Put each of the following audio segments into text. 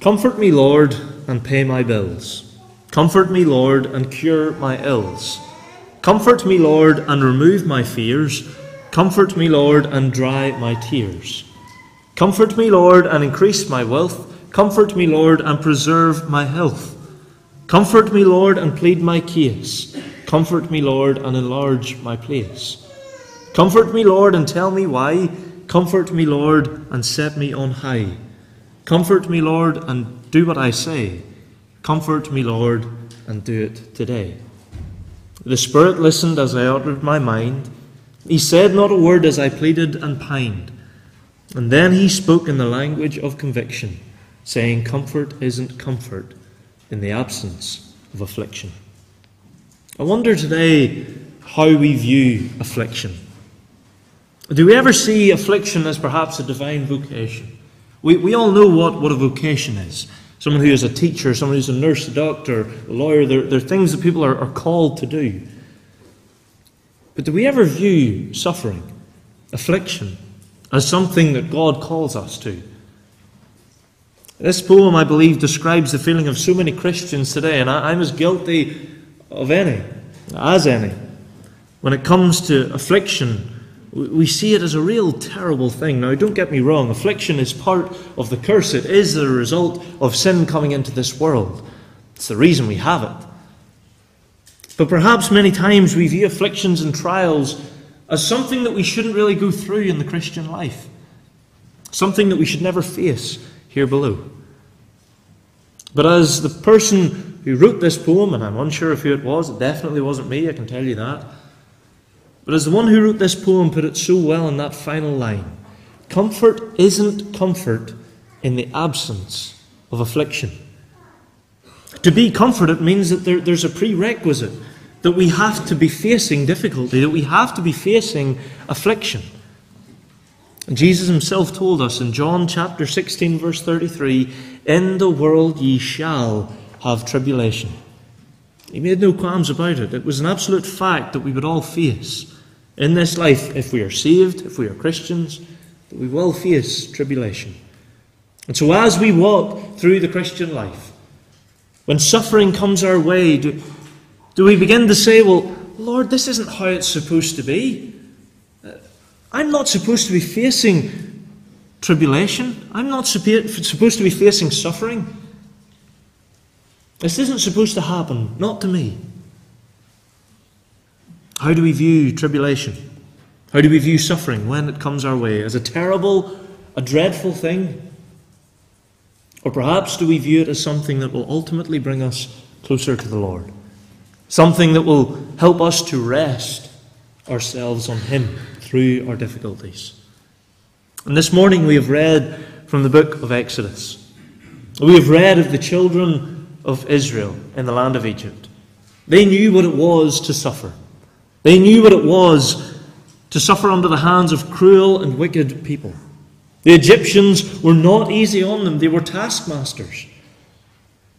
Comfort me, Lord, and pay my bills. Comfort me, Lord, and cure my ills. Comfort me, Lord, and remove my fears. Comfort me, Lord, and dry my tears. Comfort me, Lord, and increase my wealth. Comfort me, Lord, and preserve my health. Comfort me, Lord, and plead my case. Comfort me, Lord, and enlarge my place. Comfort me, Lord, and tell me why. Comfort me, Lord, and set me on high. Comfort me, Lord, and do what I say. Comfort me, Lord, and do it today. The Spirit listened as I uttered my mind. He said not a word as I pleaded and pined. And then he spoke in the language of conviction, saying, Comfort isn't comfort in the absence of affliction. I wonder today how we view affliction. Do we ever see affliction as perhaps a divine vocation? We, we all know what, what a vocation is. Someone who is a teacher, someone who's a nurse, a doctor, a lawyer, they're, they're things that people are, are called to do. But do we ever view suffering, affliction, as something that God calls us to? This poem, I believe, describes the feeling of so many Christians today, and I, I'm as guilty of any, as any. When it comes to affliction, we see it as a real terrible thing. Now, don't get me wrong, affliction is part of the curse. It is the result of sin coming into this world. It's the reason we have it. But perhaps many times we view afflictions and trials as something that we shouldn't really go through in the Christian life, something that we should never face here below. But as the person who wrote this poem, and I'm unsure of who it was, it definitely wasn't me, I can tell you that. But as the one who wrote this poem put it so well in that final line, comfort isn't comfort in the absence of affliction. To be comforted means that there, there's a prerequisite, that we have to be facing difficulty, that we have to be facing affliction. Jesus himself told us in John chapter 16, verse 33 In the world ye shall have tribulation. He made no qualms about it. It was an absolute fact that we would all face in this life, if we are saved, if we are Christians, that we will face tribulation. And so, as we walk through the Christian life, when suffering comes our way, do, do we begin to say, Well, Lord, this isn't how it's supposed to be? Uh, I'm not supposed to be facing tribulation. I'm not supposed to be facing suffering. This isn't supposed to happen, not to me. How do we view tribulation? How do we view suffering when it comes our way? As a terrible, a dreadful thing? Or perhaps do we view it as something that will ultimately bring us closer to the Lord? Something that will help us to rest ourselves on Him through our difficulties. And this morning we have read from the book of Exodus. We have read of the children of Israel in the land of Egypt. They knew what it was to suffer. They knew what it was to suffer under the hands of cruel and wicked people. The Egyptians were not easy on them, they were taskmasters.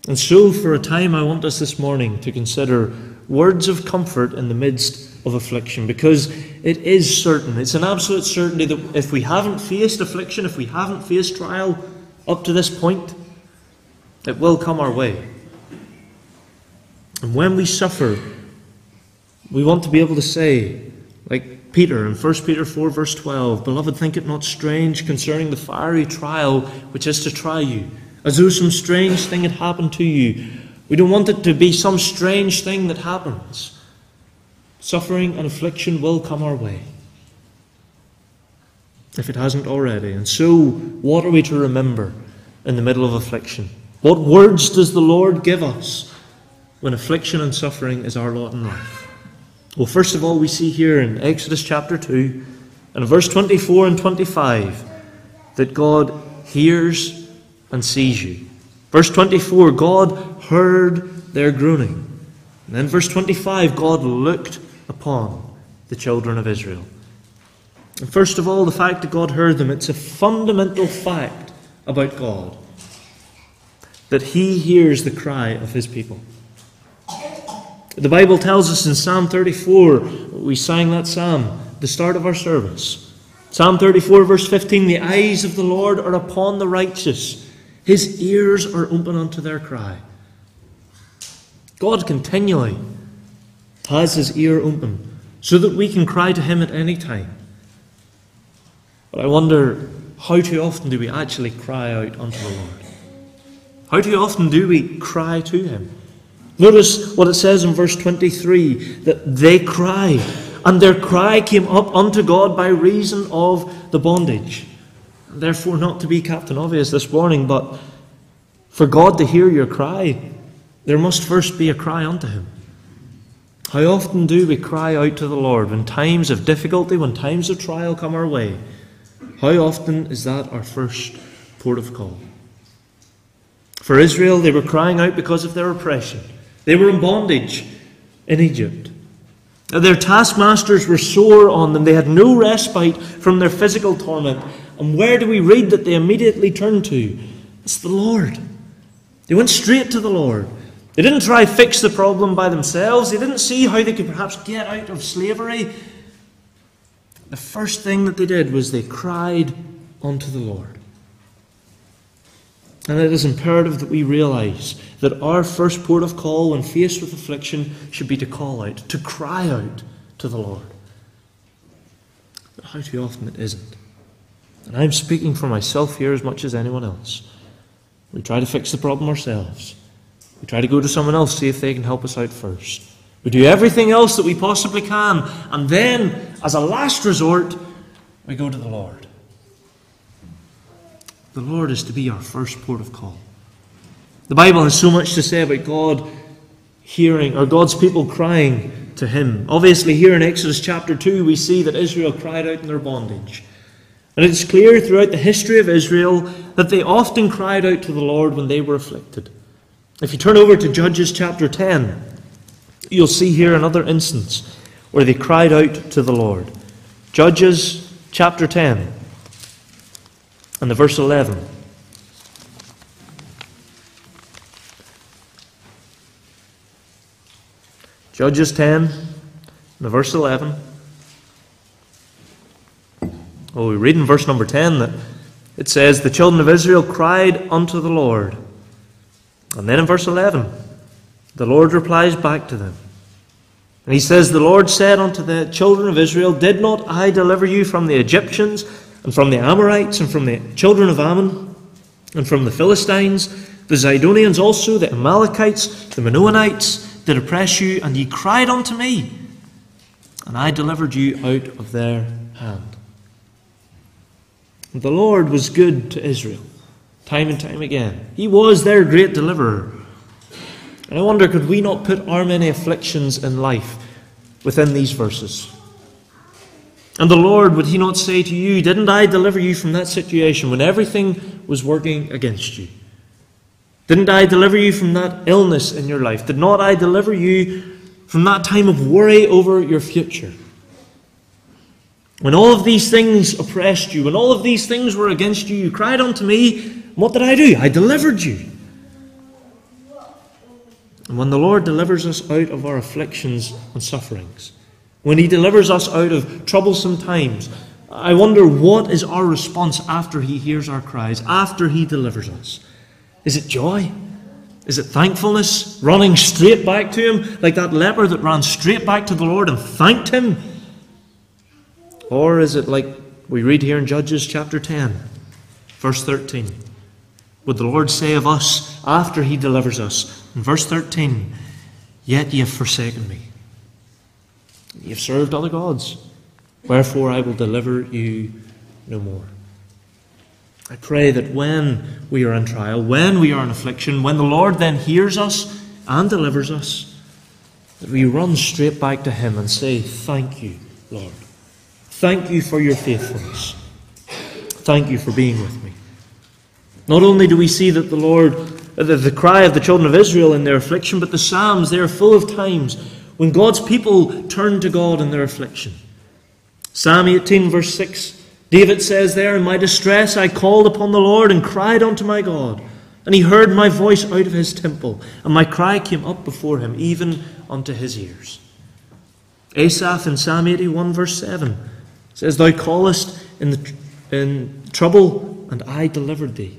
And so, for a time, I want us this morning to consider words of comfort in the midst of affliction because it is certain, it's an absolute certainty that if we haven't faced affliction, if we haven't faced trial up to this point, it will come our way. And when we suffer, we want to be able to say, like Peter in 1 Peter 4, verse 12, Beloved, think it not strange concerning the fiery trial which is to try you, as though some strange thing had happened to you. We don't want it to be some strange thing that happens. Suffering and affliction will come our way, if it hasn't already. And so, what are we to remember in the middle of affliction? What words does the Lord give us when affliction and suffering is our lot in life? Well, first of all, we see here in Exodus chapter 2 and verse 24 and 25 that God hears and sees you. Verse 24, God heard their groaning. And then verse 25, God looked upon the children of Israel. And first of all, the fact that God heard them, it's a fundamental fact about God that He hears the cry of His people. The Bible tells us in Psalm 34, we sang that psalm, the start of our service. Psalm 34, verse 15 The eyes of the Lord are upon the righteous, His ears are open unto their cry. God continually has his ear open so that we can cry to him at any time. But I wonder how too often do we actually cry out unto the Lord? How too often do we cry to him? Notice what it says in verse 23 that they cried, and their cry came up unto God by reason of the bondage. Therefore, not to be Captain Obvious this morning, but for God to hear your cry, there must first be a cry unto Him. How often do we cry out to the Lord when times of difficulty, when times of trial come our way? How often is that our first port of call? For Israel, they were crying out because of their oppression. They were in bondage in Egypt. Their taskmasters were sore on them. They had no respite from their physical torment. And where do we read that they immediately turned to? It's the Lord. They went straight to the Lord. They didn't try to fix the problem by themselves. They didn't see how they could perhaps get out of slavery. The first thing that they did was they cried unto the Lord. And it is imperative that we realize that our first port of call when faced with affliction should be to call out, to cry out to the Lord. But how too often it isn't. And I'm speaking for myself here as much as anyone else. We try to fix the problem ourselves. We try to go to someone else, see if they can help us out first. We do everything else that we possibly can. And then, as a last resort, we go to the Lord. The Lord is to be our first port of call. The Bible has so much to say about God hearing, or God's people crying to Him. Obviously, here in Exodus chapter 2, we see that Israel cried out in their bondage. And it's clear throughout the history of Israel that they often cried out to the Lord when they were afflicted. If you turn over to Judges chapter 10, you'll see here another instance where they cried out to the Lord. Judges chapter 10 and the verse 11. Judges 10 and the verse 11. Well, we read in verse number 10 that it says, The children of Israel cried unto the Lord. And then in verse 11, the Lord replies back to them. And he says, The Lord said unto the children of Israel, Did not I deliver you from the Egyptians, and from the Amorites, and from the children of Ammon, and from the Philistines, the Zidonians also, the Amalekites, the Maonites, did oppress you, and ye cried unto me, and I delivered you out of their hand. The Lord was good to Israel, time and time again. He was their great deliverer. And I wonder, could we not put our many afflictions in life within these verses? And the Lord, would He not say to you, Didn't I deliver you from that situation when everything was working against you? Didn't I deliver you from that illness in your life? Did not I deliver you from that time of worry over your future? When all of these things oppressed you, when all of these things were against you, you cried unto me. What did I do? I delivered you. And when the Lord delivers us out of our afflictions and sufferings, when He delivers us out of troublesome times, I wonder what is our response after He hears our cries, after He delivers us? Is it joy? Is it thankfulness? Running straight back to Him, like that leper that ran straight back to the Lord and thanked Him? Or is it like we read here in Judges chapter 10, verse 13? Would the Lord say of us after he delivers us, in verse 13, Yet ye have forsaken me. Ye have served other gods. Wherefore I will deliver you no more. I pray that when we are in trial, when we are in affliction, when the Lord then hears us and delivers us, that we run straight back to Him and say, Thank you, Lord. Thank you for your faithfulness. Thank you for being with me. Not only do we see that the Lord, the, the cry of the children of Israel in their affliction, but the Psalms, they are full of times when God's people turn to God in their affliction. Psalm 18, verse 6, David says there, In my distress I called upon the Lord and cried unto my God. And he heard my voice out of his temple, and my cry came up before him, even unto his ears. Asaph in Psalm 81, verse 7 says, Thou callest in, the, in trouble, and I delivered thee.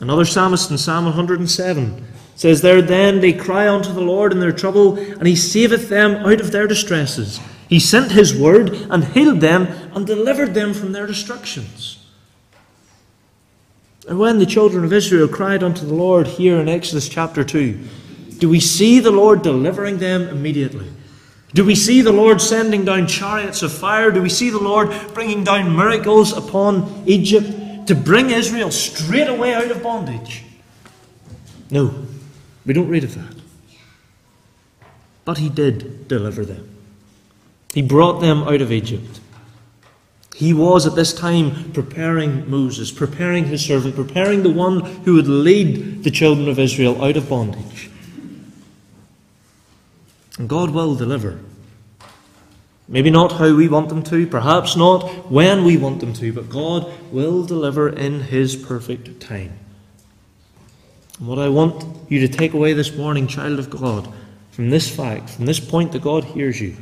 Another psalmist in Psalm 107 says, There then they cry unto the Lord in their trouble, and he saveth them out of their distresses. He sent his word and healed them and delivered them from their destructions. And when the children of Israel cried unto the Lord here in Exodus chapter 2, do we see the Lord delivering them immediately? Do we see the Lord sending down chariots of fire? Do we see the Lord bringing down miracles upon Egypt to bring Israel straight away out of bondage? No, we don't read of that. But He did deliver them. He brought them out of Egypt. He was at this time preparing Moses, preparing his servant, preparing the one who would lead the children of Israel out of bondage. And God will deliver. Maybe not how we want them to, perhaps not when we want them to, but God will deliver in His perfect time. And what I want you to take away this morning, child of God, from this fact, from this point that God hears you,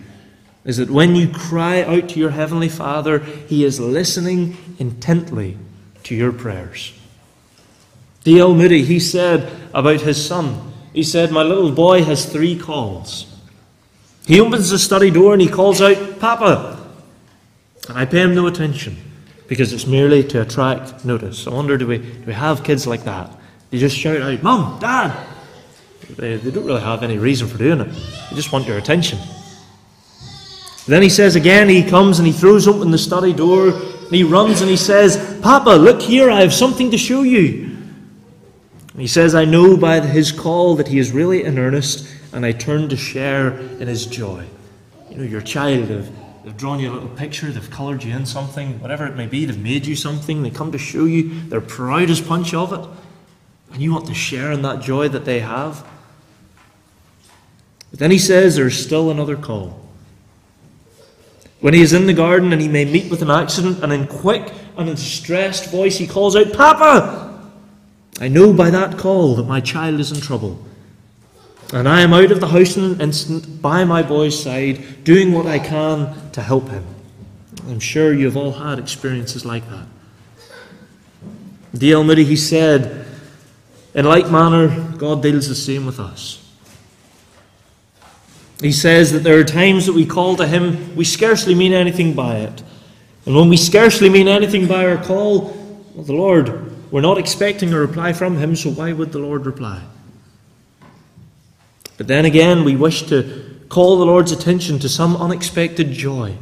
is that when you cry out to your Heavenly Father, He is listening intently to your prayers. D.L. Moody, he said about his son, he said, My little boy has three calls. He opens the study door and he calls out, Papa! And I pay him no attention because it's merely to attract notice. I wonder, do we, do we have kids like that? They just shout out, Mum, Dad! They, they don't really have any reason for doing it, they just want your attention. Then he says again, he comes and he throws open the study door and he runs and he says, Papa, look here, I have something to show you. And he says, I know by his call that he is really in earnest and I turn to share in his joy. You know, your child, they've, they've drawn you a little picture, they've coloured you in something, whatever it may be, they've made you something, they come to show you their proudest punch of it, and you want to share in that joy that they have. But then he says there's still another call. When he is in the garden and he may meet with an accident, and in quick and in distressed voice he calls out, Papa! I know by that call that my child is in trouble. And I am out of the house in an instant by my boy's side, doing what I can to help him. I'm sure you've all had experiences like that. D.L. Moody, he said, in like manner, God deals the same with us. He says that there are times that we call to Him, we scarcely mean anything by it. And when we scarcely mean anything by our call, well, the Lord, we're not expecting a reply from Him, so why would the Lord reply? But then again, we wish to call the Lord's attention to some unexpected joy,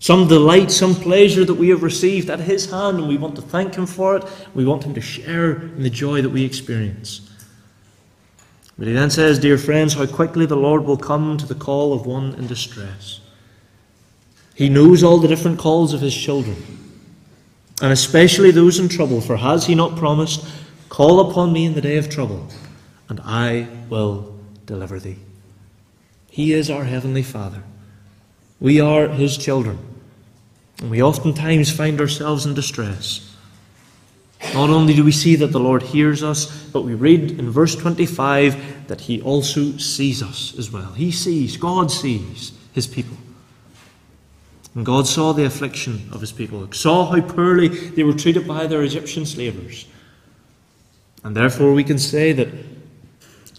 some delight, some pleasure that we have received at His hand, and we want to thank Him for it. We want Him to share in the joy that we experience. But he then says, Dear friends, how quickly the Lord will come to the call of one in distress. He knows all the different calls of his children, and especially those in trouble, for has he not promised, Call upon me in the day of trouble, and I will deliver thee? He is our Heavenly Father. We are his children, we oftentimes find ourselves in distress. Not only do we see that the Lord hears us, but we read in verse 25 that He also sees us as well. He sees, God sees His people. And God saw the affliction of His people, saw how poorly they were treated by their Egyptian slavers. And therefore we can say that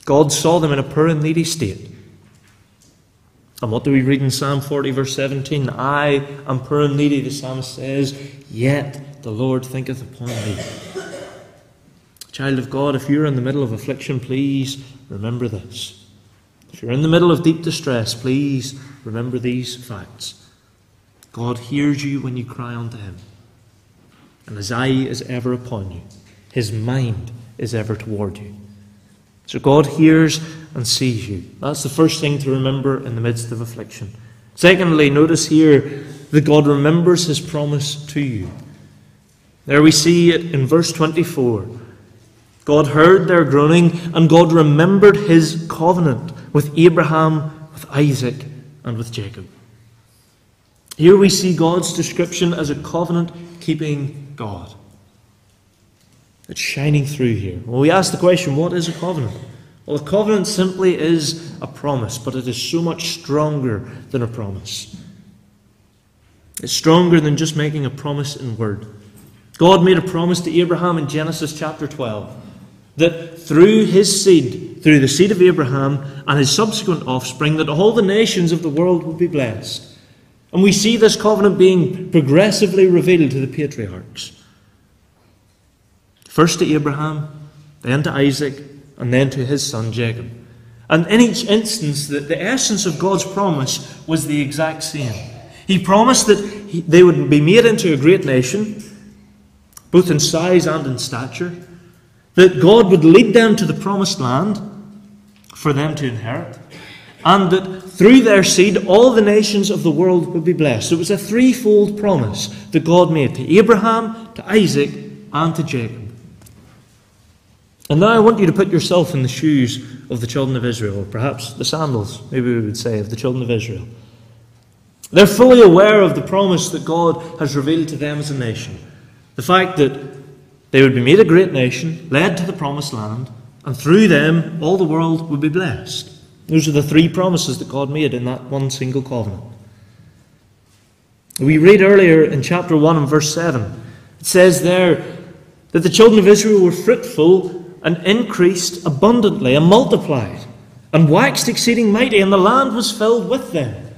God saw them in a poor and needy state. And what do we read in Psalm 40, verse 17? I am poor and needy, the psalmist says, yet the Lord thinketh upon me. Child of God, if you're in the middle of affliction, please remember this. If you're in the middle of deep distress, please remember these facts. God hears you when you cry unto him, and his eye is ever upon you, his mind is ever toward you. So God hears and sees you. That's the first thing to remember in the midst of affliction. Secondly, notice here that God remembers his promise to you. There we see it in verse 24. God heard their groaning, and God remembered his covenant with Abraham, with Isaac, and with Jacob. Here we see God's description as a covenant keeping God. It's shining through here. Well, we ask the question what is a covenant? Well, a covenant simply is a promise, but it is so much stronger than a promise. It's stronger than just making a promise in word. God made a promise to Abraham in Genesis chapter 12 that through his seed, through the seed of Abraham and his subsequent offspring, that all the nations of the world would be blessed. And we see this covenant being progressively revealed to the patriarchs. First to Abraham, then to Isaac, and then to his son Jacob. And in each instance, the, the essence of God's promise was the exact same. He promised that he, they would be made into a great nation, both in size and in stature, that God would lead them to the promised land for them to inherit, and that through their seed all the nations of the world would be blessed. It was a threefold promise that God made to Abraham, to Isaac, and to Jacob. And now I want you to put yourself in the shoes of the children of Israel, or perhaps the sandals, maybe we would say, of the children of Israel. They're fully aware of the promise that God has revealed to them as a nation. The fact that they would be made a great nation, led to the promised land, and through them all the world would be blessed. Those are the three promises that God made in that one single covenant. We read earlier in chapter 1 and verse 7, it says there that the children of Israel were fruitful and increased abundantly and multiplied and waxed exceeding mighty, and the land was filled with them.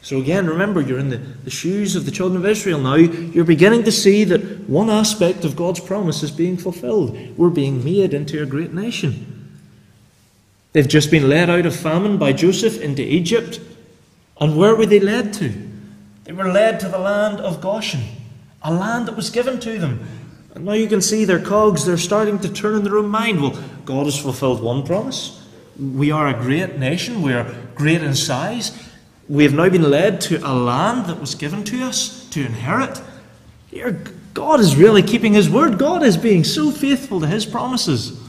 So again, remember, you're in the, the shoes of the children of Israel now. You're beginning to see that one aspect of God's promise is being fulfilled. We're being made into a great nation. They've just been led out of famine by Joseph into Egypt. And where were they led to? They were led to the land of Goshen, a land that was given to them. And now you can see their cogs, they're starting to turn in their own mind. Well, God has fulfilled one promise. We are a great nation, we are great in size. We have now been led to a land that was given to us to inherit. Here, God is really keeping His word. God is being so faithful to His promises.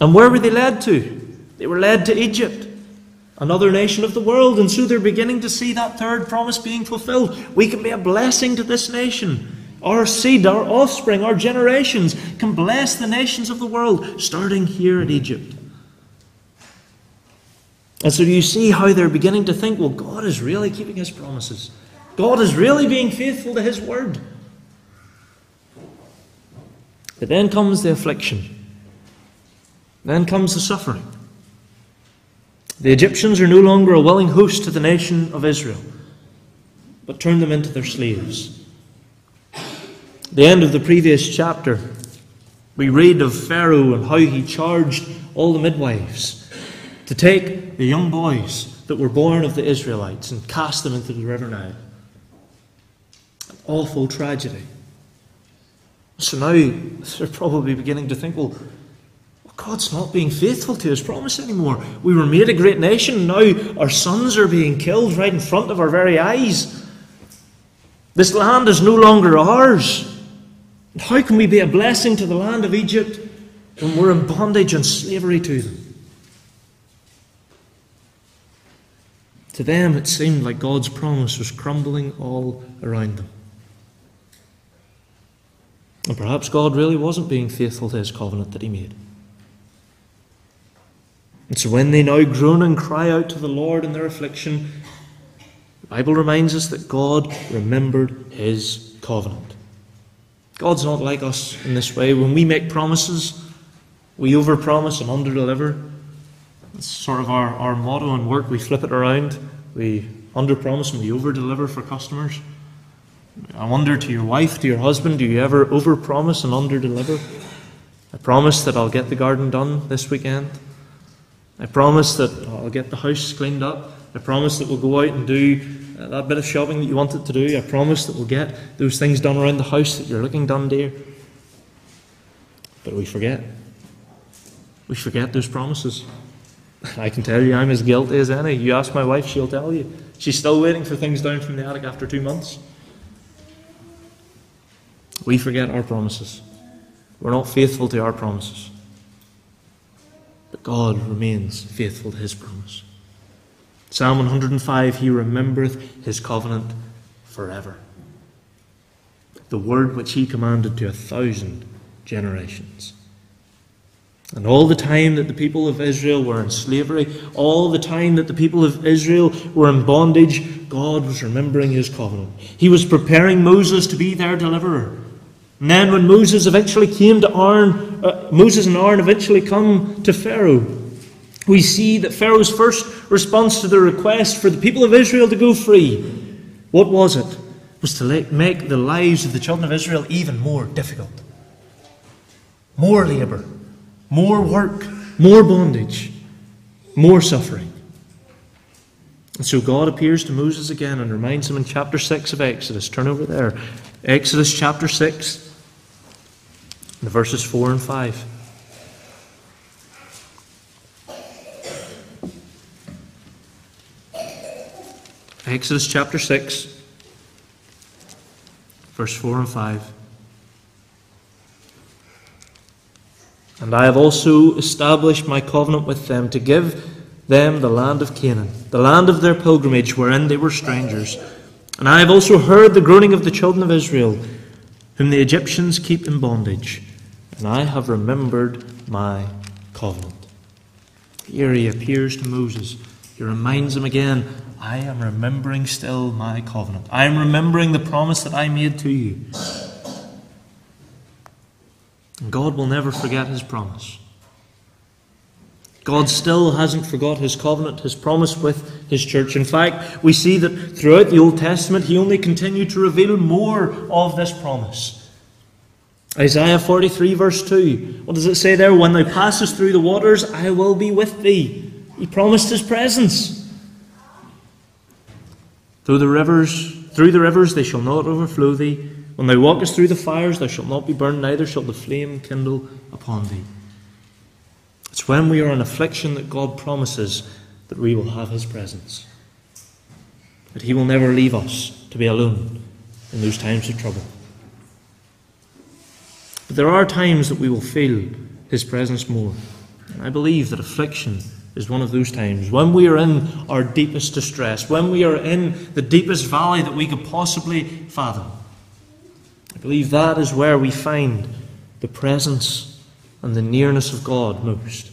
And where were they led to? They were led to Egypt, another nation of the world. And so they're beginning to see that third promise being fulfilled. We can be a blessing to this nation. Our seed, our offspring, our generations can bless the nations of the world, starting here in Egypt. And so you see how they're beginning to think, well, God is really keeping his promises. God is really being faithful to his word. But then comes the affliction. Then comes the suffering. The Egyptians are no longer a willing host to the nation of Israel, but turn them into their slaves. The end of the previous chapter, we read of Pharaoh and how he charged all the midwives to take the young boys that were born of the Israelites and cast them into the river Nile. An awful tragedy. So now they're probably beginning to think, well, God's not being faithful to his promise anymore. We were made a great nation, now our sons are being killed right in front of our very eyes. This land is no longer ours. How can we be a blessing to the land of Egypt when we're in bondage and slavery to them? To them, it seemed like God's promise was crumbling all around them. And perhaps God really wasn't being faithful to his covenant that he made. And so when they now groan and cry out to the Lord in their affliction, the Bible reminds us that God remembered his covenant. God's not like us in this way. When we make promises, we overpromise and underdeliver. It's sort of our, our motto in work. We flip it around. We underpromise and we overdeliver for customers. I wonder to your wife, to your husband, do you ever overpromise and underdeliver? I promise that I'll get the garden done this weekend. I promise that I'll get the house cleaned up. I promise that we'll go out and do uh, that bit of shopping that you wanted to do. I promise that we'll get those things done around the house that you're looking done, dear. But we forget. We forget those promises. I can tell you I'm as guilty as any. You ask my wife, she'll tell you. She's still waiting for things down from the attic after two months. We forget our promises. We're not faithful to our promises. But God remains faithful to his promise. Psalm 105 He remembereth his covenant forever. The word which he commanded to a thousand generations. And all the time that the people of Israel were in slavery, all the time that the people of Israel were in bondage, God was remembering his covenant. He was preparing Moses to be their deliverer. And then when Moses eventually came to Aaron, uh, Moses and Aaron eventually come to Pharaoh, we see that Pharaoh's first response to the request for the people of Israel to go free, what was it? Was to make the lives of the children of Israel even more difficult. More labour, more work, more bondage, more suffering. And so God appears to Moses again and reminds him in chapter 6 of Exodus. Turn over there. Exodus chapter 6, the verses 4 and 5. Exodus chapter 6, verse 4 and 5. And I have also established my covenant with them to give them the land of Canaan, the land of their pilgrimage wherein they were strangers. And I have also heard the groaning of the children of Israel, whom the Egyptians keep in bondage, and I have remembered my covenant. Here he appears to Moses. He reminds him again, I am remembering still my covenant. I am remembering the promise that I made to you. And God will never forget his promise. God still hasn't forgot his covenant, his promise with his church. In fact, we see that throughout the Old Testament, he only continued to reveal more of this promise. Isaiah 43, verse 2. What does it say there? When thou passest through the waters, I will be with thee. He promised his presence. Through the rivers, through the rivers they shall not overflow thee. When thou walkest through the fires, thou shalt not be burned, neither shall the flame kindle upon thee. It's when we are in affliction that God promises that we will have His presence. That He will never leave us to be alone in those times of trouble. But there are times that we will feel His presence more. And I believe that affliction is one of those times when we are in our deepest distress, when we are in the deepest valley that we could possibly fathom. I believe that is where we find the presence and the nearness of God most.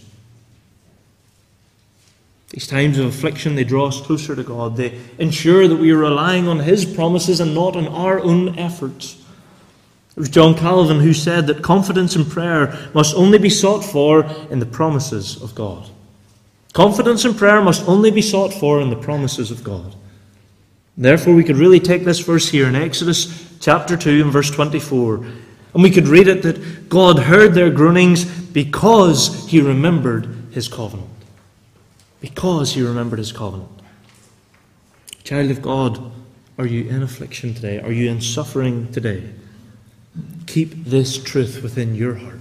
These times of affliction, they draw us closer to God. They ensure that we are relying on His promises and not on our own efforts. It was John Calvin who said that confidence in prayer must only be sought for in the promises of God. Confidence in prayer must only be sought for in the promises of God. Therefore, we could really take this verse here in Exodus chapter 2 and verse 24, and we could read it that God heard their groanings because he remembered his covenant. Because he remembered his covenant. Child of God, are you in affliction today? Are you in suffering today? Keep this truth within your heart.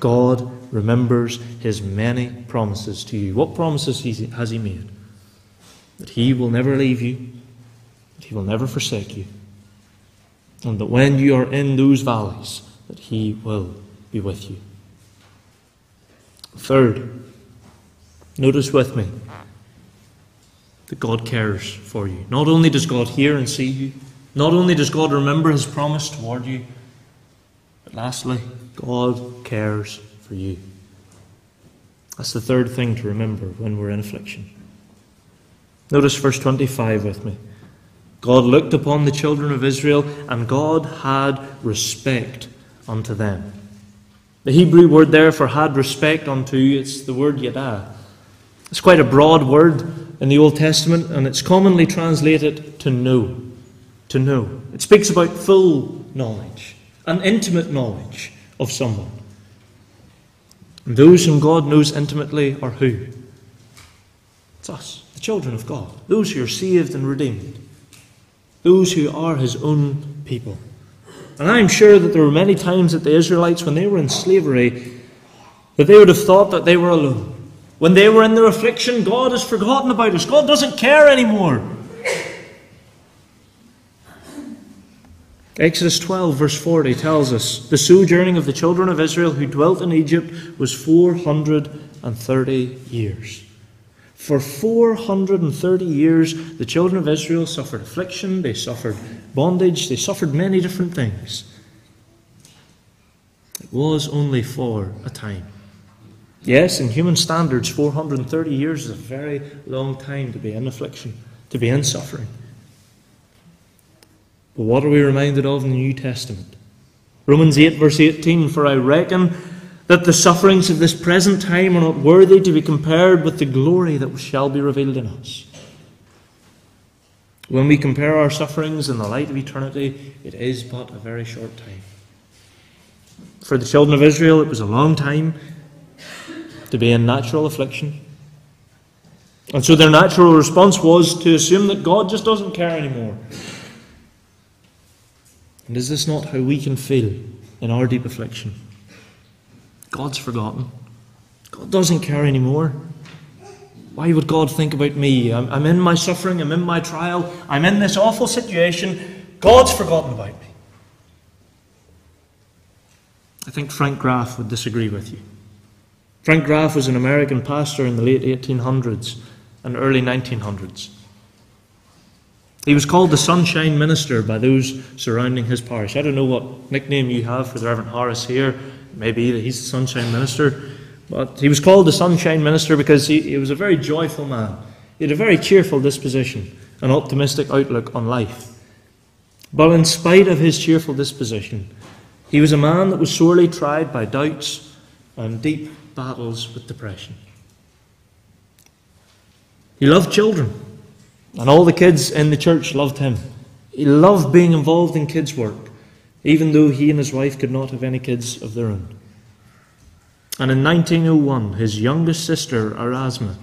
God remembers his many promises to you. What promises has he made? That he will never leave you, that he will never forsake you, and that when you are in those valleys, that he will be with you. Third, notice with me that God cares for you. Not only does God hear and see you, not only does God remember his promise toward you, but lastly, God cares for you. That's the third thing to remember when we're in affliction. Notice verse 25 with me. God looked upon the children of Israel, and God had respect unto them. The Hebrew word there for had respect unto, it's the word yada. It's quite a broad word in the Old Testament, and it's commonly translated to know. To know. It speaks about full knowledge, an intimate knowledge of someone. And those whom God knows intimately are who? It's us, the children of God, those who are saved and redeemed, those who are His own people. And I'm sure that there were many times that the Israelites, when they were in slavery, that they would have thought that they were alone. When they were in their affliction, God has forgotten about us. God doesn't care anymore. Exodus 12, verse 40 tells us the sojourning of the children of Israel who dwelt in Egypt was 430 years. For 430 years, the children of Israel suffered affliction, they suffered bondage, they suffered many different things. It was only for a time. Yes, in human standards, 430 years is a very long time to be in affliction, to be in suffering. But what are we reminded of in the New Testament? Romans 8, verse 18 For I reckon that the sufferings of this present time are not worthy to be compared with the glory that shall be revealed in us. When we compare our sufferings in the light of eternity, it is but a very short time. For the children of Israel, it was a long time to be in natural affliction. And so their natural response was to assume that God just doesn't care anymore. And is this not how we can feel in our deep affliction? God's forgotten. God doesn't care anymore. Why would God think about me? I'm, I'm, in my suffering, I'm in my trial, I'm in this awful situation. God's forgotten about me. I think Frank Graeff would disagree with you. Frank Graeff was an American pastor in the late 1800s and early 1900s. He was called the Sunshine Minister by those surrounding his parish. I don't know what nickname you have for the Reverend Horace here. Maybe he's the Sunshine Minister. But he was called the Sunshine Minister because he, he was a very joyful man. He had a very cheerful disposition, an optimistic outlook on life. But in spite of his cheerful disposition, he was a man that was sorely tried by doubts and deep battles with depression. He loved children, and all the kids in the church loved him. He loved being involved in kids' work, even though he and his wife could not have any kids of their own. And in 1901, his youngest sister, Erasma,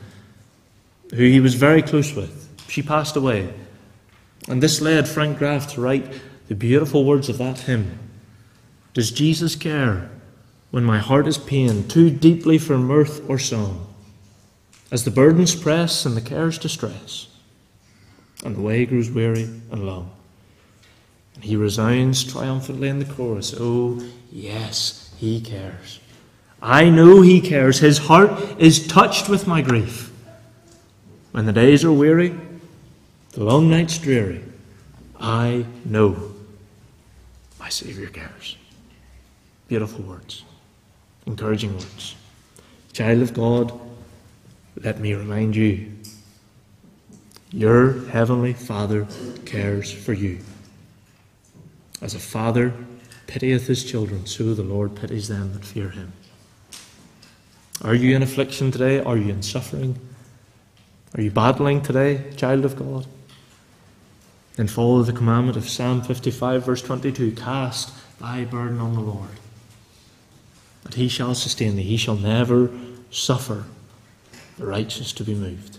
who he was very close with, she passed away. And this led Frank Graeff to write the beautiful words of that hymn Does Jesus care when my heart is pained too deeply for mirth or song, as the burdens press and the cares distress, and the way grows weary and long. And he resounds triumphantly in the chorus, Oh, yes, he cares. I know he cares. His heart is touched with my grief. When the days are weary, the long nights dreary, I know my Saviour cares. Beautiful words encouraging words. Child of God, let me remind you your heavenly Father cares for you. As a father pitieth his children, so the Lord pities them that fear him. Are you in affliction today? Are you in suffering? Are you battling today, child of God? Then follow the commandment of Psalm 55, verse 22 Cast thy burden on the Lord that he shall sustain thee. He shall never suffer the righteous to be moved.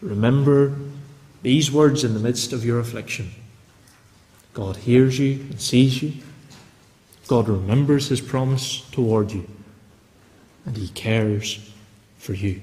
Remember these words in the midst of your affliction. God hears you and sees you. God remembers his promise toward you. And he cares for you.